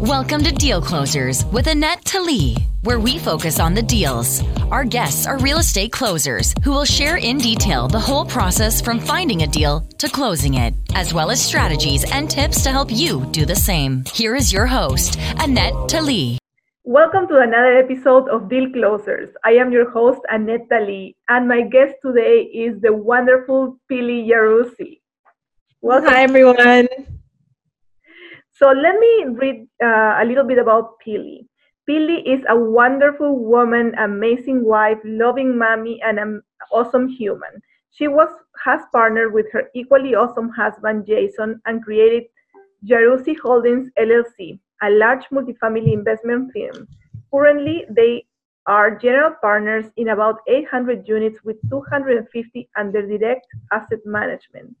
Welcome to Deal Closers with Annette Talley, where we focus on the deals. Our guests are real estate closers who will share in detail the whole process from finding a deal to closing it, as well as strategies and tips to help you do the same. Here is your host, Annette Talley. Welcome to another episode of Deal Closers. I am your host, Annette Talley, and my guest today is the wonderful Pili Yarusi. Welcome. Hi, everyone. So let me read uh, a little bit about Pili. Pili is a wonderful woman, amazing wife, loving mommy, and an awesome human. She was has partnered with her equally awesome husband Jason and created Yarusi Holdings LLC, a large multifamily investment firm. Currently, they are general partners in about 800 units with 250 under direct asset management.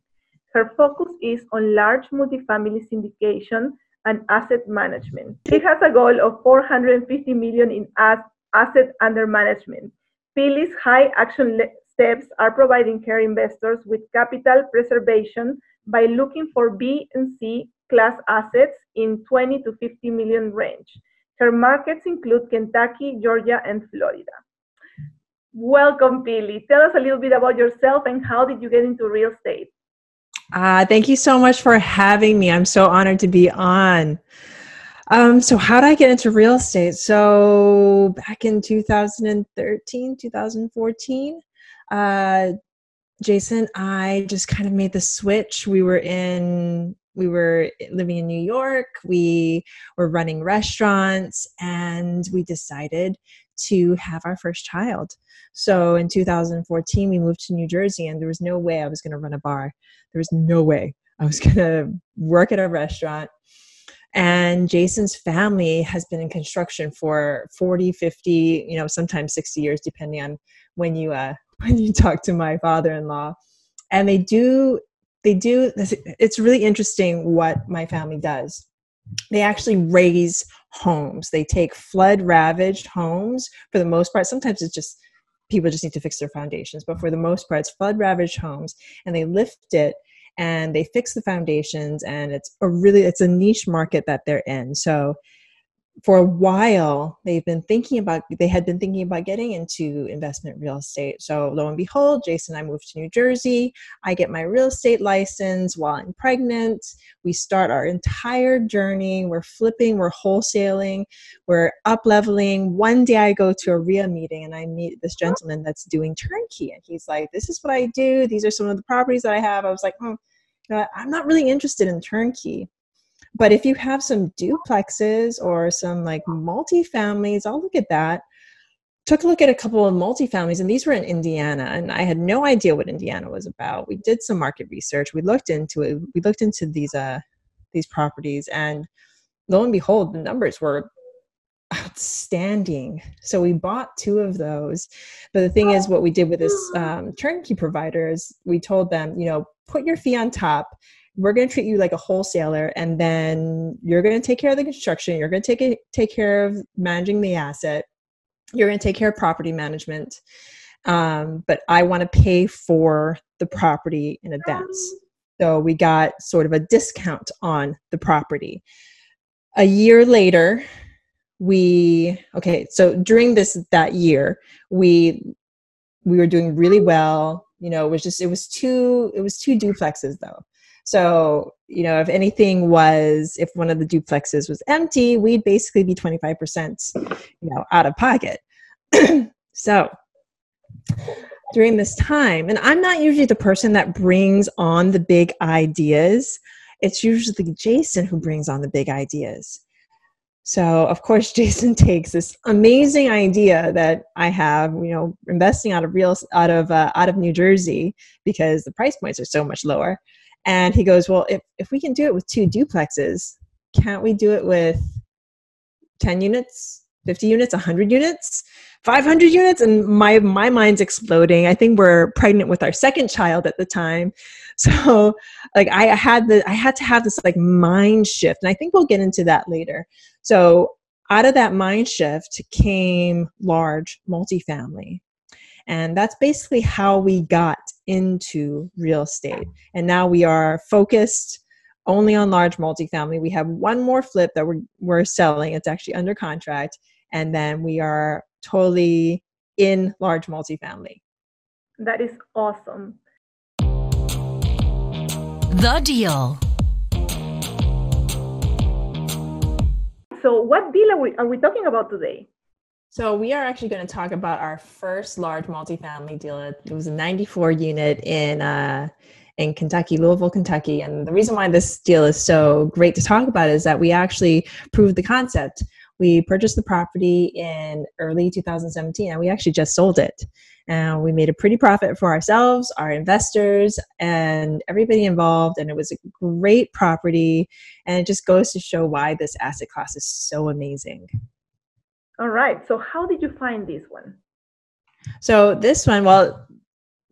Her focus is on large multifamily syndication and asset management. She has a goal of 450 million in asset under management. Pili's high action steps are providing her investors with capital preservation by looking for B and C class assets in 20 to 50 million range. Her markets include Kentucky, Georgia, and Florida. Welcome, Pili. Tell us a little bit about yourself and how did you get into real estate? Uh, thank you so much for having me. I'm so honored to be on. Um, so, how did I get into real estate? So, back in 2013, 2014, uh, Jason, I just kind of made the switch. We were in, we were living in New York, we were running restaurants, and we decided to have our first child. So in 2014, we moved to New Jersey, and there was no way I was going to run a bar. There was no way I was going to work at a restaurant. And Jason's family has been in construction for 40, 50, you know, sometimes 60 years, depending on when you uh, when you talk to my father-in-law. And they do they do it's really interesting what my family does they actually raise homes. They take flood ravaged homes for the most part. Sometimes it's just people just need to fix their foundations, but for the most part, it's flood ravaged homes and they lift it and they fix the foundations and it's a really it's a niche market that they're in. So for a while they've been thinking about they had been thinking about getting into investment real estate. So lo and behold jason and i moved to new jersey. I get my real estate license while i'm pregnant. We start our entire journey. We're flipping we're wholesaling we're up leveling one day i go to a REIA meeting and i meet this gentleman that's doing turnkey and he's like this is what i do. These are some of the properties that i have. I was like hmm, you know, i'm not really interested in turnkey but if you have some duplexes or some like multifamilies, I'll look at that. Took a look at a couple of multifamilies, and these were in Indiana, and I had no idea what Indiana was about. We did some market research. We looked into it. We looked into these uh these properties, and lo and behold, the numbers were outstanding. So we bought two of those. But the thing is, what we did with this um, turnkey provider is we told them, you know, put your fee on top we're going to treat you like a wholesaler and then you're going to take care of the construction you're going to take it, take care of managing the asset you're going to take care of property management um, but i want to pay for the property in advance. So we got sort of a discount on the property. A year later we okay so during this that year we we were doing really well you know it was just it was two it was two duplexes though so, you know, if anything was, if one of the duplexes was empty, we'd basically be 25%, you know, out of pocket. so, during this time, and I'm not usually the person that brings on the big ideas, it's usually Jason who brings on the big ideas. So, of course, Jason takes this amazing idea that I have, you know, investing out of real out of uh, out of New Jersey because the price points are so much lower and he goes, Well, if, if we can do it with two duplexes, can't we do it with 10 units, 50 units, 100 units, 500 units? And my, my mind's exploding. I think we're pregnant with our second child at the time. So like I had the, I had to have this like mind shift. And I think we'll get into that later. So out of that mind shift came large multifamily. And that's basically how we got into real estate. And now we are focused only on large multifamily. We have one more flip that we're, we're selling. It's actually under contract. And then we are totally in large multifamily. That is awesome. The deal. So, what deal are we, are we talking about today? So we are actually going to talk about our first large multifamily deal. It was a 94 unit in uh, in Kentucky, Louisville, Kentucky. And the reason why this deal is so great to talk about is that we actually proved the concept. We purchased the property in early 2017 and we actually just sold it. And we made a pretty profit for ourselves, our investors, and everybody involved. And it was a great property. And it just goes to show why this asset class is so amazing. All right. So, how did you find this one? So, this one, well,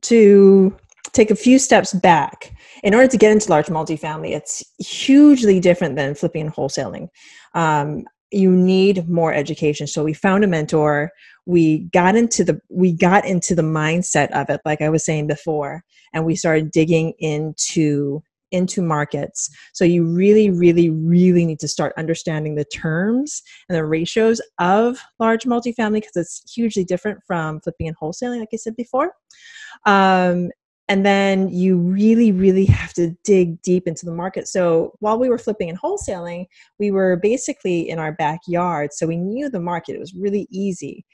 to take a few steps back, in order to get into large multifamily, it's hugely different than flipping and wholesaling. Um, you need more education. So we found a mentor. We got into the we got into the mindset of it, like I was saying before, and we started digging into into markets. So you really, really, really need to start understanding the terms and the ratios of large multifamily because it's hugely different from flipping and wholesaling, like I said before. Um, and then you really, really have to dig deep into the market. So while we were flipping and wholesaling, we were basically in our backyard. So we knew the market. It was really easy.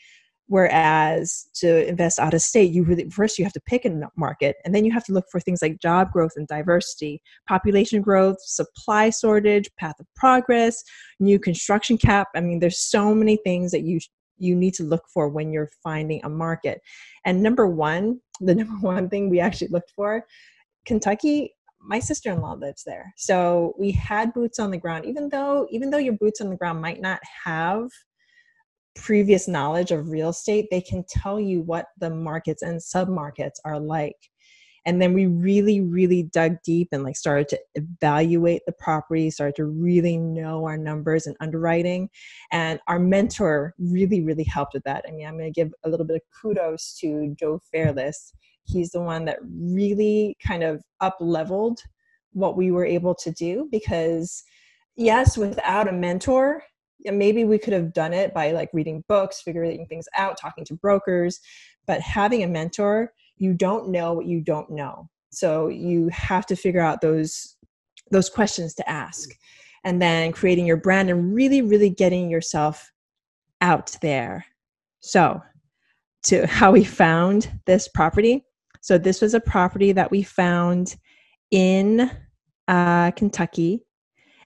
Whereas to invest out of state, you really first you have to pick a market, and then you have to look for things like job growth and diversity, population growth, supply shortage, path of progress, new construction cap. I mean, there's so many things that you you need to look for when you're finding a market. And number one, the number one thing we actually looked for, Kentucky. My sister-in-law lives there, so we had boots on the ground. Even though even though your boots on the ground might not have previous knowledge of real estate, they can tell you what the markets and submarkets are like. And then we really, really dug deep and like started to evaluate the property, started to really know our numbers and underwriting. And our mentor really, really helped with that. I mean, I'm going to give a little bit of kudos to Joe Fairless. He's the one that really kind of up leveled what we were able to do because yes, without a mentor, maybe we could have done it by like reading books figuring things out talking to brokers but having a mentor you don't know what you don't know so you have to figure out those those questions to ask and then creating your brand and really really getting yourself out there so to how we found this property so this was a property that we found in uh, kentucky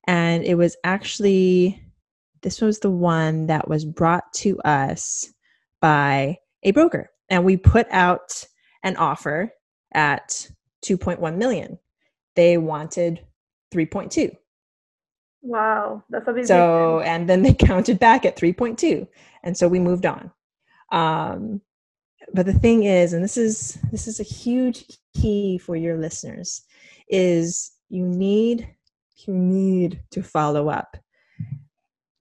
and it was actually this was the one that was brought to us by a broker. And we put out an offer at 2.1 million. They wanted 3.2. Wow, that's a big So, and then they counted back at 3.2. And so we moved on. Um, but the thing is, and this is this is a huge key for your listeners, is you need you need to follow up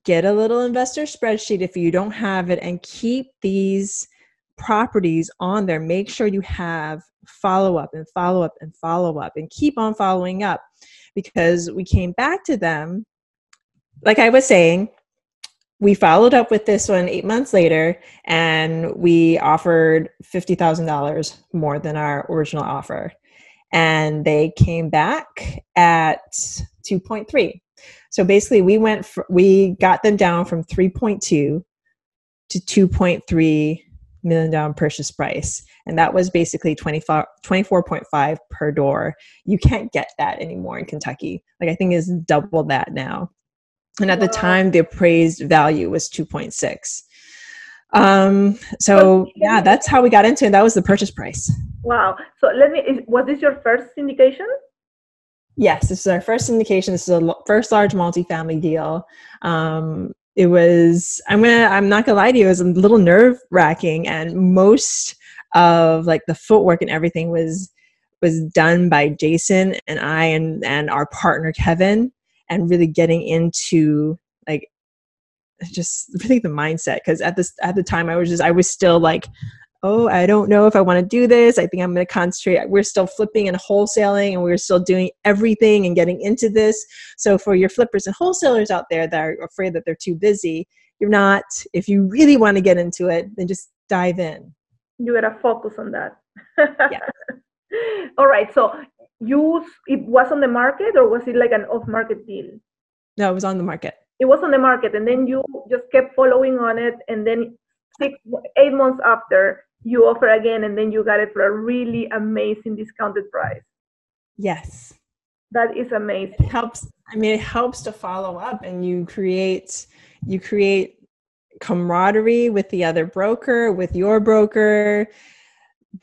get a little investor spreadsheet if you don't have it and keep these properties on there make sure you have follow up and follow up and follow up and keep on following up because we came back to them like i was saying we followed up with this one eight months later and we offered $50000 more than our original offer. And they came back at 2.3 so basically, we went for, we got them down from 3.2 to 2.3 million down purchase price. And that was basically 24, 24.5 per door. You can't get that anymore in kentucky. Like i think is double that now. And at wow. the time the appraised value was 2.6 um so yeah that's how we got into it. That was the purchase price. Wow. So let me was this your first syndication? Yes, this is our first syndication. This is a first large multifamily deal. Um, it was I'm gonna I'm not gonna lie to you, it was a little nerve wracking, and most of like the footwork and everything was was done by Jason and I and and our partner Kevin, and really getting into like just really the mindset because at this at the time I was just I was still like oh, I don't know if I want to do this. I think I'm going to concentrate. We're still flipping and wholesaling, and we're still doing everything and getting into this. So, for your flippers and wholesalers out there that are afraid that they're too busy, you're not. If you really want to get into it, then just dive in. You got to focus on that. yeah. All right. So, you it was on the market, or was it like an off-market deal? No, it was on the market. It was on the market, and then you just kept following on it, and then six, eight months after, you offer again and then you got it for a really amazing discounted price. Yes. That is amazing. It helps I mean it helps to follow up and you create you create camaraderie with the other broker, with your broker.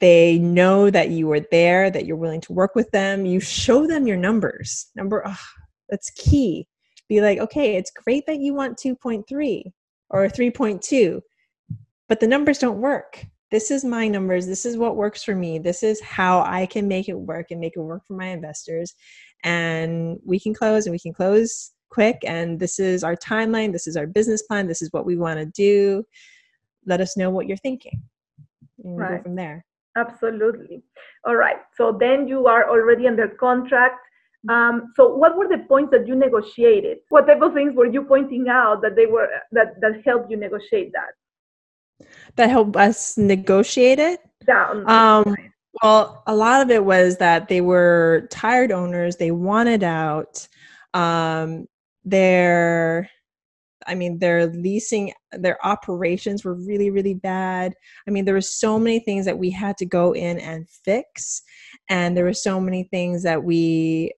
They know that you are there, that you're willing to work with them. You show them your numbers. Number oh, that's key. Be like, okay, it's great that you want 2.3 or 3.2, but the numbers don't work this is my numbers this is what works for me this is how i can make it work and make it work for my investors and we can close and we can close quick and this is our timeline this is our business plan this is what we want to do. Let us know what you're thinking and right. go from there. Absolutely. All right so then you are already under contract. Um, so what were the points that you negotiated? What type of things were you pointing out that they were that that helped you negotiate that that helped us negotiate it. Down. Um, well, a lot of it was that they were tired owners. They wanted out. Um, their, I mean, their leasing, their operations were really, really bad. I mean, there were so many things that we had to go in and fix, and there were so many things that we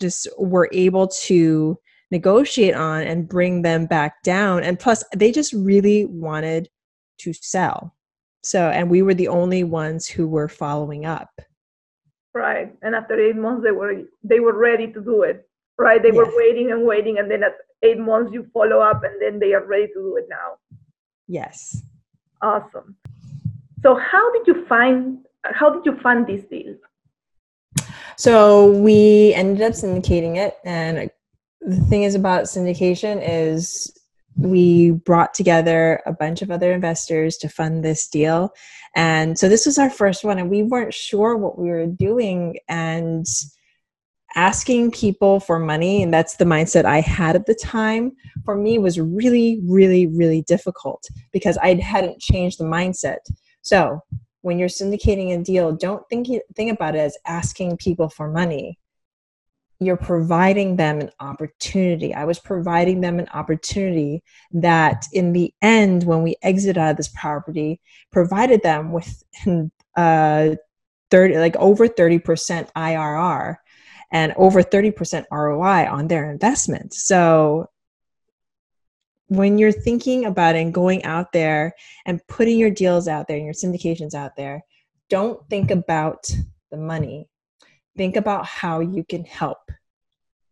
just were able to negotiate on and bring them back down. And plus, they just really wanted to sell. So, and we were the only ones who were following up. Right. And after eight months, they were they were ready to do it. Right. They yes. were waiting and waiting, and then at eight months, you follow up, and then they are ready to do it now. Yes. Awesome. So, how did you find? How did you fund this deal? So we ended up syndicating it, and the thing is about syndication is we brought together a bunch of other investors to fund this deal. And so this was our first one, and we weren't sure what we were doing. And asking people for money, and that's the mindset I had at the time, for me was really, really, really difficult because I hadn't changed the mindset. So when you're syndicating a deal, don't think think about it as asking people for money you're providing them an opportunity. I was providing them an opportunity that, in the end, when we exit out of this property, provided them with uh, 30, like over 30% IRR and over 30% ROI on their investment. So, when you're thinking about it and going out there and putting your deals out there and your syndications out there, don't think about the money think about how you can help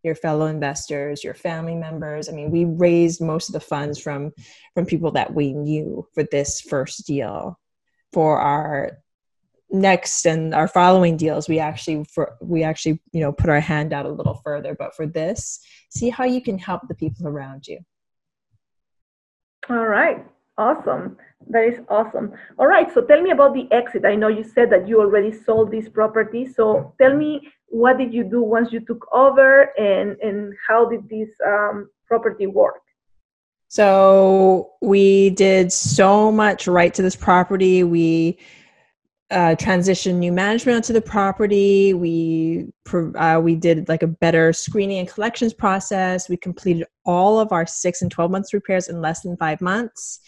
your fellow investors your family members. I mean we raised most of the funds from from people that we knew for this first deal. For our next and our following deals we actually for we actually you know put our hand out a little further. But for this see how you can help the people around you. All right Awesome. That is awesome. All right. So tell me about the exit. I know you said that you already sold this property. So tell me what did you do once you took over and, and how did this um, property work? So we did so much right to this property. We uh, transitioned new management onto the property. We uh, we did like a better screening and collections process. We completed all of our six and twelve months repairs in less than five months,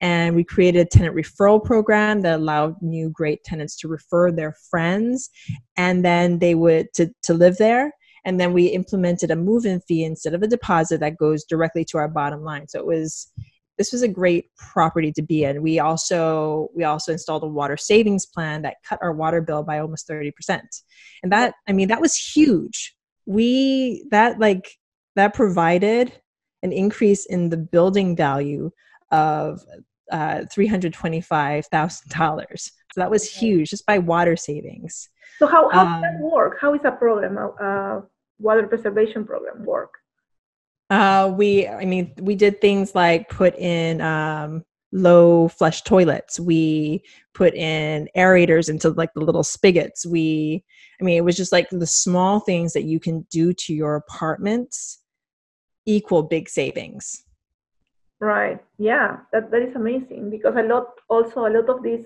and we created a tenant referral program that allowed new great tenants to refer their friends, and then they would to to live there. And then we implemented a move-in fee instead of a deposit that goes directly to our bottom line. So it was this was a great property to be in. We also we also installed a water savings plan that cut our water bill by almost 30%. And that I mean that was huge. We that like that provided an increase in the building value of uh, $325,000. So that was huge just by water savings. So how, how um, does that um, work? How is a program, uh, water preservation program work? Uh, we, I mean, we did things like put in um, low flush toilets. We put in aerators into like the little spigots. We, I mean, it was just like the small things that you can do to your apartments equal big savings. Right. Yeah, that, that is amazing because a lot, also a lot of these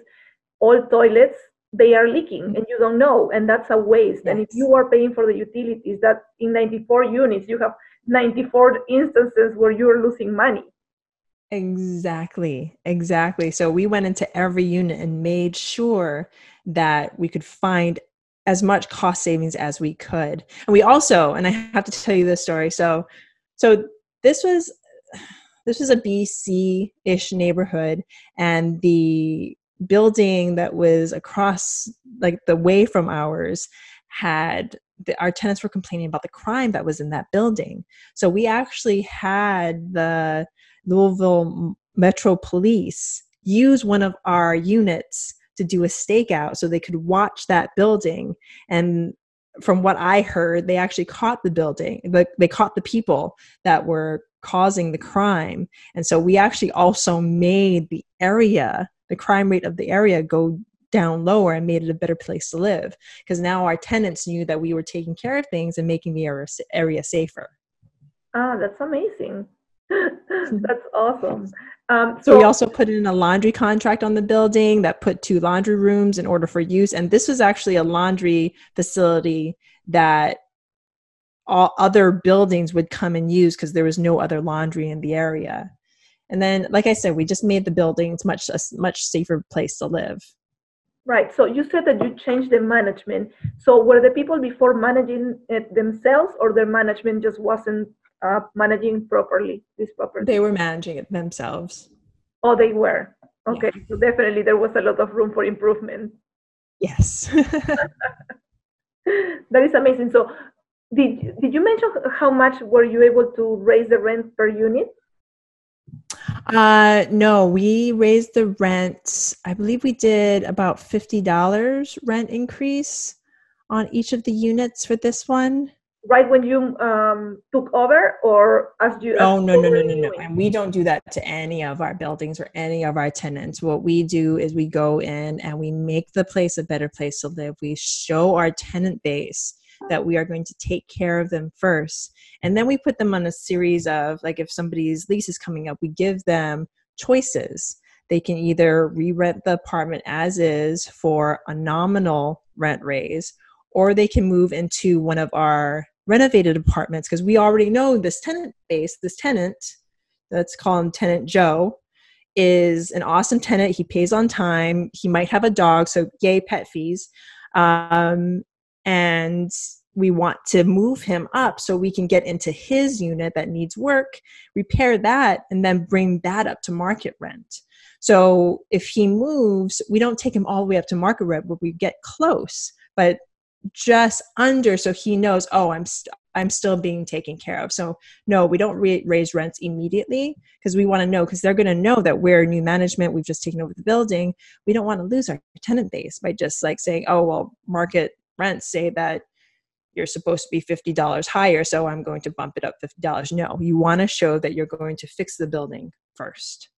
old toilets, they are leaking and you don't know, and that's a waste. Yes. And if you are paying for the utilities, that in 94 units, you have 94 instances where you're losing money. Exactly, exactly. So we went into every unit and made sure that we could find as much cost savings as we could. And we also, and I have to tell you this story. So, so this was this was a BC-ish neighborhood, and the building that was across, like the way from ours, had the, our tenants were complaining about the crime that was in that building. So we actually had the Louisville Metro Police use one of our units to do a stakeout so they could watch that building and from what i heard they actually caught the building but they caught the people that were causing the crime and so we actually also made the area the crime rate of the area go down lower and made it a better place to live because now our tenants knew that we were taking care of things and making the area, area safer ah that's amazing That's awesome. Um, so, so, we also put in a laundry contract on the building that put two laundry rooms in order for use. And this was actually a laundry facility that all other buildings would come and use because there was no other laundry in the area. And then, like I said, we just made the buildings much a much safer place to live. Right. So you said that you changed the management. So were the people before managing it themselves, or their management just wasn't uh, managing properly this property? They were managing it themselves. Oh, they were. Okay, yeah. so definitely there was a lot of room for improvement. Yes. that is amazing. So, did did you mention how much were you able to raise the rent per unit? Uh, no, we raised the rent. I believe we did about fifty dollars rent increase on each of the units for this one. Right when you um, took over or as you oh no no no no no. and we don't do that to any of our buildings or any of our tenants. What we do is we go in and we make the place a better place to live we show our tenant base that we are going to take care of them first and then we put them on a series of like if somebody's lease is coming up we give them choices they can either re-rent the apartment as is for a nominal rent raise or they can move into one of our renovated apartments because we already know this tenant base, this tenant, let's call him Tenant Joe, is an awesome tenant. He pays on time. He might have a dog, so yay, pet fees. Um, and we want to move him up so we can get into his unit that needs work, repair that, and then bring that up to market rent. So if he moves, we don't take him all the way up to market rent, but we get close. But just under so he knows oh i'm st- i'm still being taken care of so no we don't re- raise rents immediately because we want to know because they're going to know that we're new management we've just taken over the building we don't want to lose our tenant base by just like saying oh well market rents say that you're supposed to be $50 higher so i'm going to bump it up $50 no you want to show that you're going to fix the building first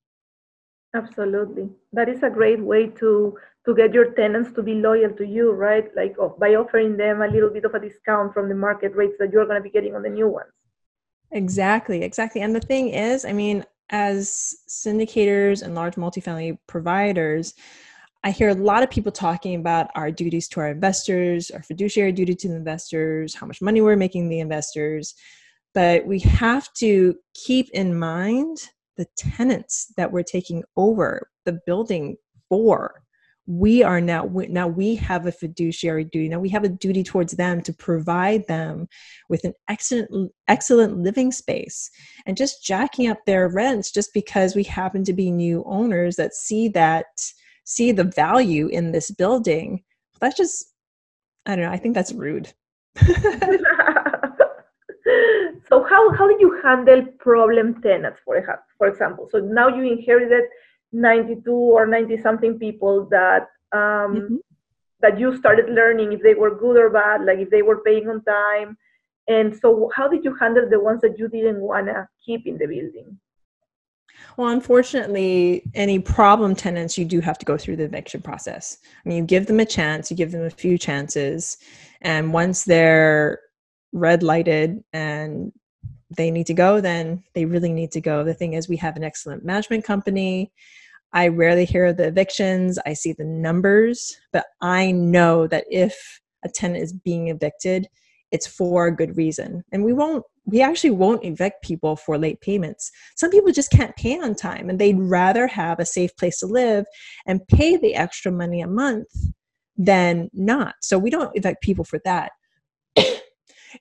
absolutely that is a great way to to get your tenants to be loyal to you, right? Like oh, by offering them a little bit of a discount from the market rates that you're going to be getting on the new ones. Exactly, exactly. And the thing is, I mean, as syndicators and large multifamily providers, I hear a lot of people talking about our duties to our investors, our fiduciary duty to the investors, how much money we're making the investors. But we have to keep in mind the tenants that we're taking over the building for we are now now we have a fiduciary duty now we have a duty towards them to provide them with an excellent excellent living space and just jacking up their rents just because we happen to be new owners that see that see the value in this building that's just i don't know i think that's rude. So how how did you handle problem tenants for for example? So now you inherited 92 or 90 something people that um, mm-hmm. that you started learning if they were good or bad like if they were paying on time. And so how did you handle the ones that you didn't want to keep in the building Well, unfortunately, any problem tenants, you do have to go through the eviction process. I mean, you give them a chance, you give them a few chances, and once they're red lighted and they need to go, then they really need to go. The thing is, we have an excellent management company. I rarely hear the evictions, I see the numbers, but I know that if a tenant is being evicted, it's for a good reason. And we won't we actually won't evict people for late payments. Some people just can't pay on time and they'd rather have a safe place to live and pay the extra money a month than not. So we don't evict people for that.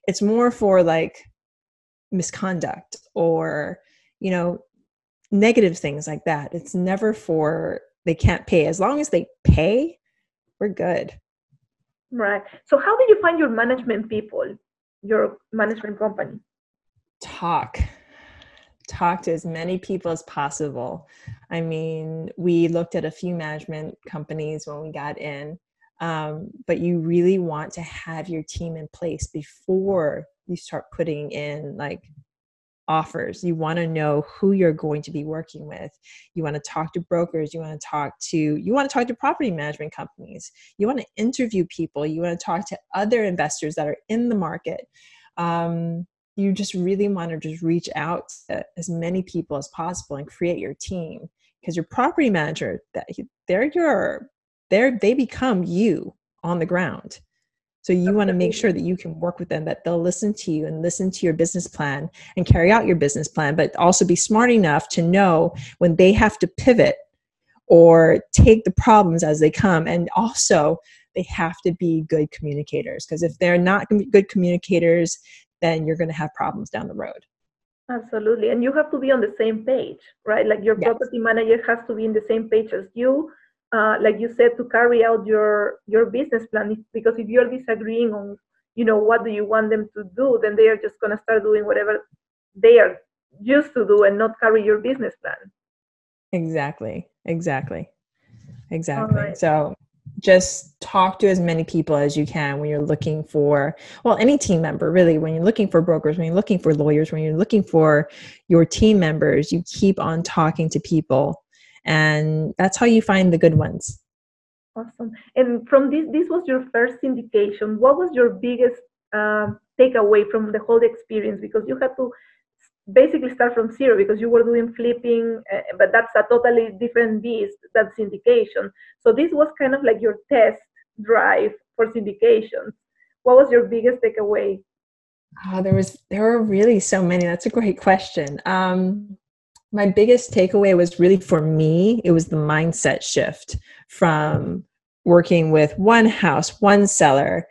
it's more for like misconduct or, you know, negative things like that. It's never for they can't pay. As long as they pay, we're good. Right. So how did you find your management people, your management company? Talk talk to as many people as possible. I mean we looked at a few management companies when we got in um, but you really want to have your team in place before you start putting in like offers. You want to know who you're going to be working with. You want to talk to brokers. You want to talk to you want to talk to property management companies. You want to interview people. You want to talk to other investors that are in the market. Um, you just really want to just reach out to as many people as possible and create your team because your property manager that they're your they're they become you on the ground. So you want to make sure that you can work with them that they'll listen to you and listen to your business plan and carry out your business plan but also be smart enough to know when they have to pivot or take the problems as they come and also they have to be good communicators because if they're not good communicators then you're going to have problems down the road. Absolutely. And you have to be on the same page, right? Like your yes. property manager has to be in the same page as you. Uh, like you said, to carry out your your business plan. Because if you're disagreeing on, you know, what do you want them to do, then they are just going to start doing whatever they are used to do and not carry your business plan. Exactly. Exactly. Exactly. Right. So just talk to as many people as you can when you're looking for well any team member really when you're looking for brokers when you're looking for lawyers when you're looking for your team members you keep on talking to people. And that's how you find the good ones. Awesome. And from this this was your first syndication what was your biggest um, takeaway from the whole experience? Because you had to basically start from zero because you were doing flipping, uh, but that's a totally different beast. That's syndication. So this was kind of like your test drive for syndication. What was your biggest takeaway? Oh, there was there were really so many. That's a great question. Um, my biggest takeaway was really for me. It was the mindset shift from working with one house, one seller,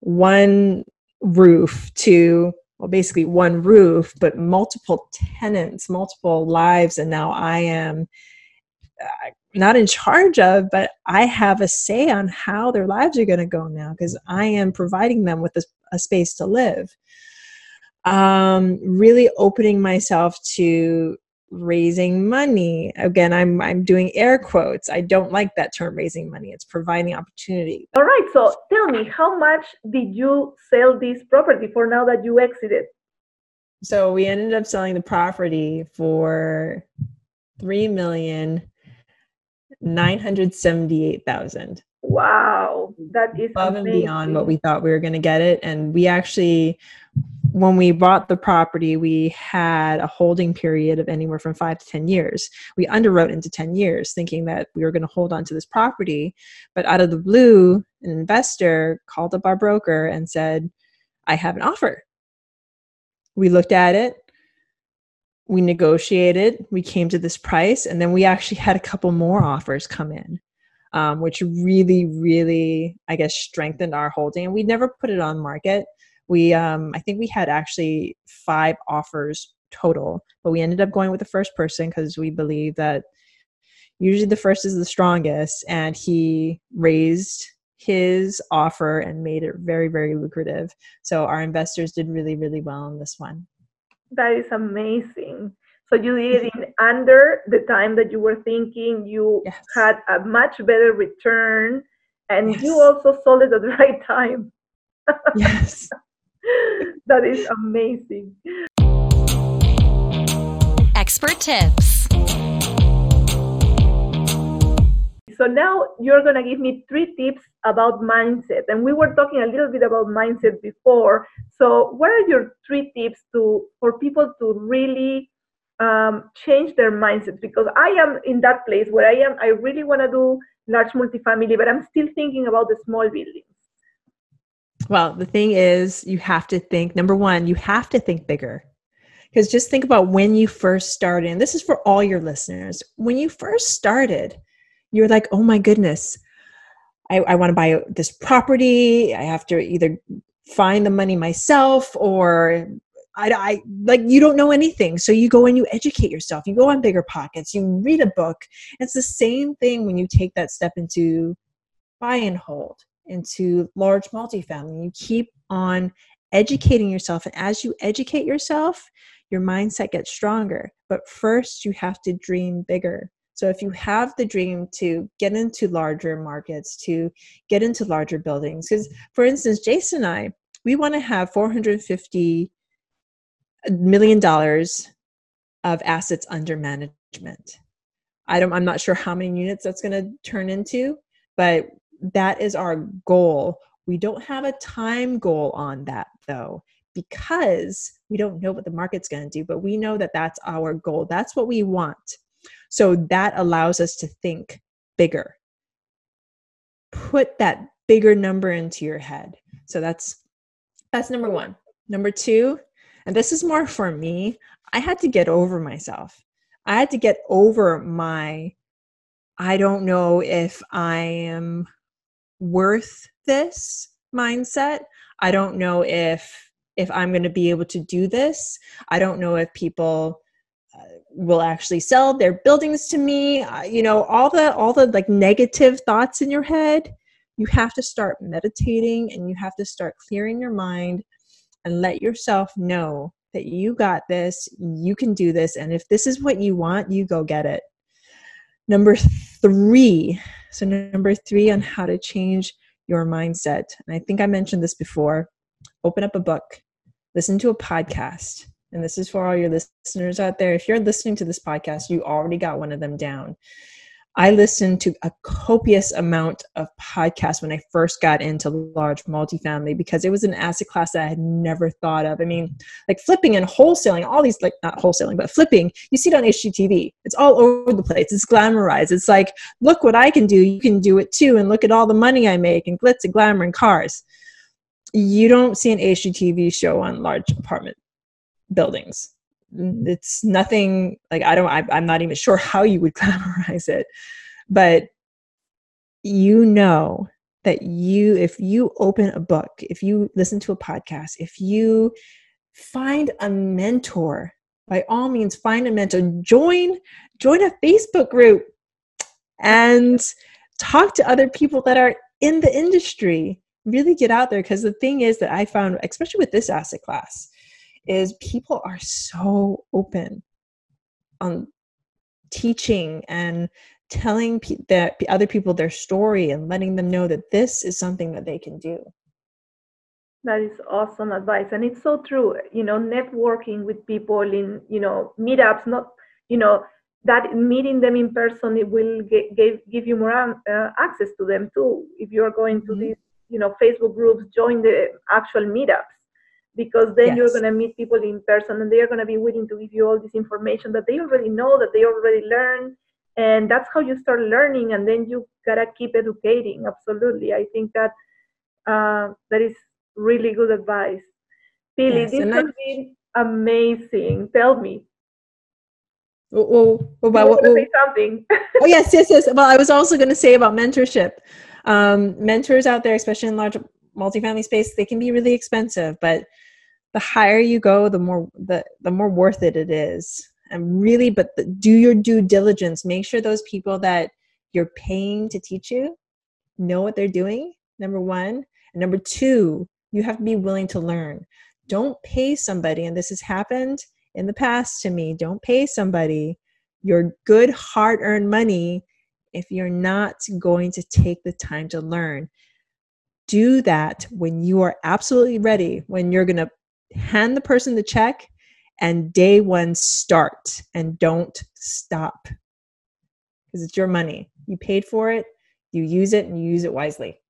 one roof to well basically one roof but multiple tenants multiple lives. And now i am uh, not in charge of but i have a say on how their lives are going to go now because i am providing them with a, a space to live. Um, really opening myself to raising money. Again i'm i'm doing air quotes. I don't like that term raising money. It's providing opportunity. All right so tell me how much did you sell this property for now that you exited? So we ended up selling the property for three million nine hundred seventy-eight thousand. Wow that is above amazing. and beyond what we thought we were going to get it. And we actually when we bought the property, we had a holding period of anywhere from five to 10 years. We underwrote into 10 years thinking that we were going to hold on to this property. But out of the blue, an investor called up our broker and said, I have an offer. We looked at it, we negotiated, we came to this price, and then we actually had a couple more offers come in. Um, which really, really, I guess, strengthened our holding. And we never put it on market we um, i think we had actually five offers total but we ended up going with the first person because we believe that usually the first is the strongest and he raised his offer and made it very very lucrative. So our investors did really really well on this one. That is amazing. So you did it in under the time that you were thinking you yes. had a much better return and yes. you also sold it at the right time. Yes that is amazing expert tips. So now you're going to give me three tips about mindset. And we were talking a little bit about mindset before. So what are your three tips to for people to really um, change their mindset? Because I am in that place where I am, I really want to do large multifamily, but I'm still thinking about the small buildings. Well, the thing is, you have to think, number one, you have to think bigger. Because just think about when you first started, and this is for all your listeners. When you first started, you're like, oh my goodness, I, I want to buy this property. I have to either find the money myself or I, I like you don't know anything so you go and you educate yourself you go on BiggerPockets you read a book it's the same thing when you take that step into buy and hold into large multifamily. You keep on educating yourself and as you educate yourself your mindset gets stronger. But first you have to dream bigger. So if you have the dream to get into larger markets, to get into larger buildings, because for instance, Jason and I, we want to have 450 million dollars of assets under management. I don't I'm not sure how many units that's going to turn into, but that is our goal. We don't have a time goal on that though because we don't know what the market's going to do, but we know that that's our goal. That's what we want. So that allows us to think bigger. Put that bigger number into your head. So that's that's number 1. Number 2, and this is more for me, I had to get over myself. I had to get over my I don't know if I am worth this mindset. I don't know if if I'm going to be able to do this. I don't know if people will actually sell their buildings to me uh, you know all the all the like negative thoughts in your head you have to start meditating and you have to start clearing your mind and let yourself know that you got this you can do this and if this is what you want you go get it number 3 so number 3 on how to change your mindset and i think i mentioned this before open up a book listen to a podcast and this is for all your listeners out there. If you're listening to this podcast, you already got one of them down. I listened to a copious amount of podcasts when I first got into large multifamily because it was an asset class that I had never thought of. I mean, like flipping and wholesaling, all these, like not wholesaling, but flipping, you see it on HGTV. It's all over the place. It's glamorized. It's like, look what I can do. You can do it too. And look at all the money I make and glitz and glamour and cars. You don't see an HGTV show on large apartment buildings it's nothing like i don't I, i'm not even sure how you would glamorize it but you know that you if you open a book if you listen to a podcast if you find a mentor by all means find a mentor join join a facebook group and talk to other people that are in the industry. Really get out there because the thing is that i found especially with this asset class is people are so open on teaching and telling pe- that other people their story and letting them know that this is something that they can do. That is awesome advice and it's so true you know networking with people in you know meetups not you know that meeting them in person it will get, give, give you more uh, access to them too. If you're going to mm-hmm. these you know facebook groups join the actual meetups because then yes. you're going to meet people in person and they're going to be willing to give you all this information that they already know that they already learned and that's how you start learning and then you gotta keep educating absolutely i think that uh, that is really good advice Pili, yes, this has I... been amazing tell me Oh, oh, oh, about, say something. oh yes, yes, yes. Well, I was also going to say about mentorship. Um, mentors out there, especially in large multifamily space, they can be really expensive, but the higher you go the more the the more worth it it is. And really but the, do your due diligence. Make sure those people that you're paying to teach you know what they're doing number one. And number two you have to be willing to learn. Don't pay somebody and this has happened in the past to me don't pay somebody your good hard earned money if you're not going to take the time to learn do that when you are absolutely ready when you're going to hand the person the check and day one start and don't stop because it's your money. You paid for it, you use it, and you use it wisely.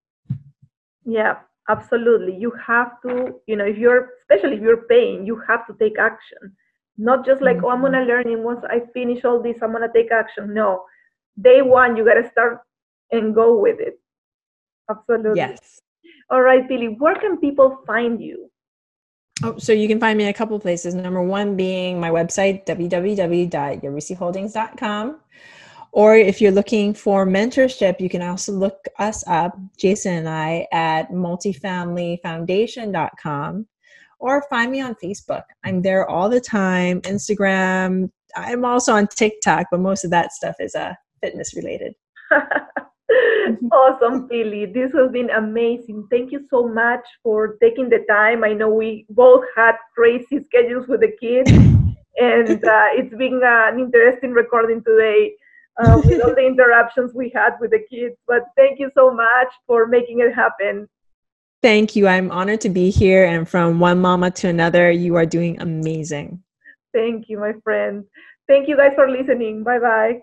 Yeah, absolutely. You have to, you know, if you're, especially if you're paying, you have to take action. Not just like, mm-hmm. oh, I'm going to learn, and once I finish all this, I'm going to take action. No, day one, you got to start and go with it. Absolutely. Yes. All right, Pili, where can people find you? Oh, so you can find me in a couple places. Number one being my website, www.yarusiholdings.com. Or if you're looking for mentorship, you can also look us up, Jason and I, at multifamilyfoundation.com or find me on Facebook. I'm there all the time, Instagram. I'm also on TikTok, but most of that stuff is uh, fitness related. awesome, Pili. This has been amazing. Thank you so much for taking the time. I know we both had crazy schedules with the kids, and uh, it's been uh, an interesting recording today uh, with all the interruptions we had with the kids. But thank you so much for making it happen. Thank you. I'm honored to be here. And from one mama to another, you are doing amazing. Thank you, my friend. Thank you guys for listening. Bye bye.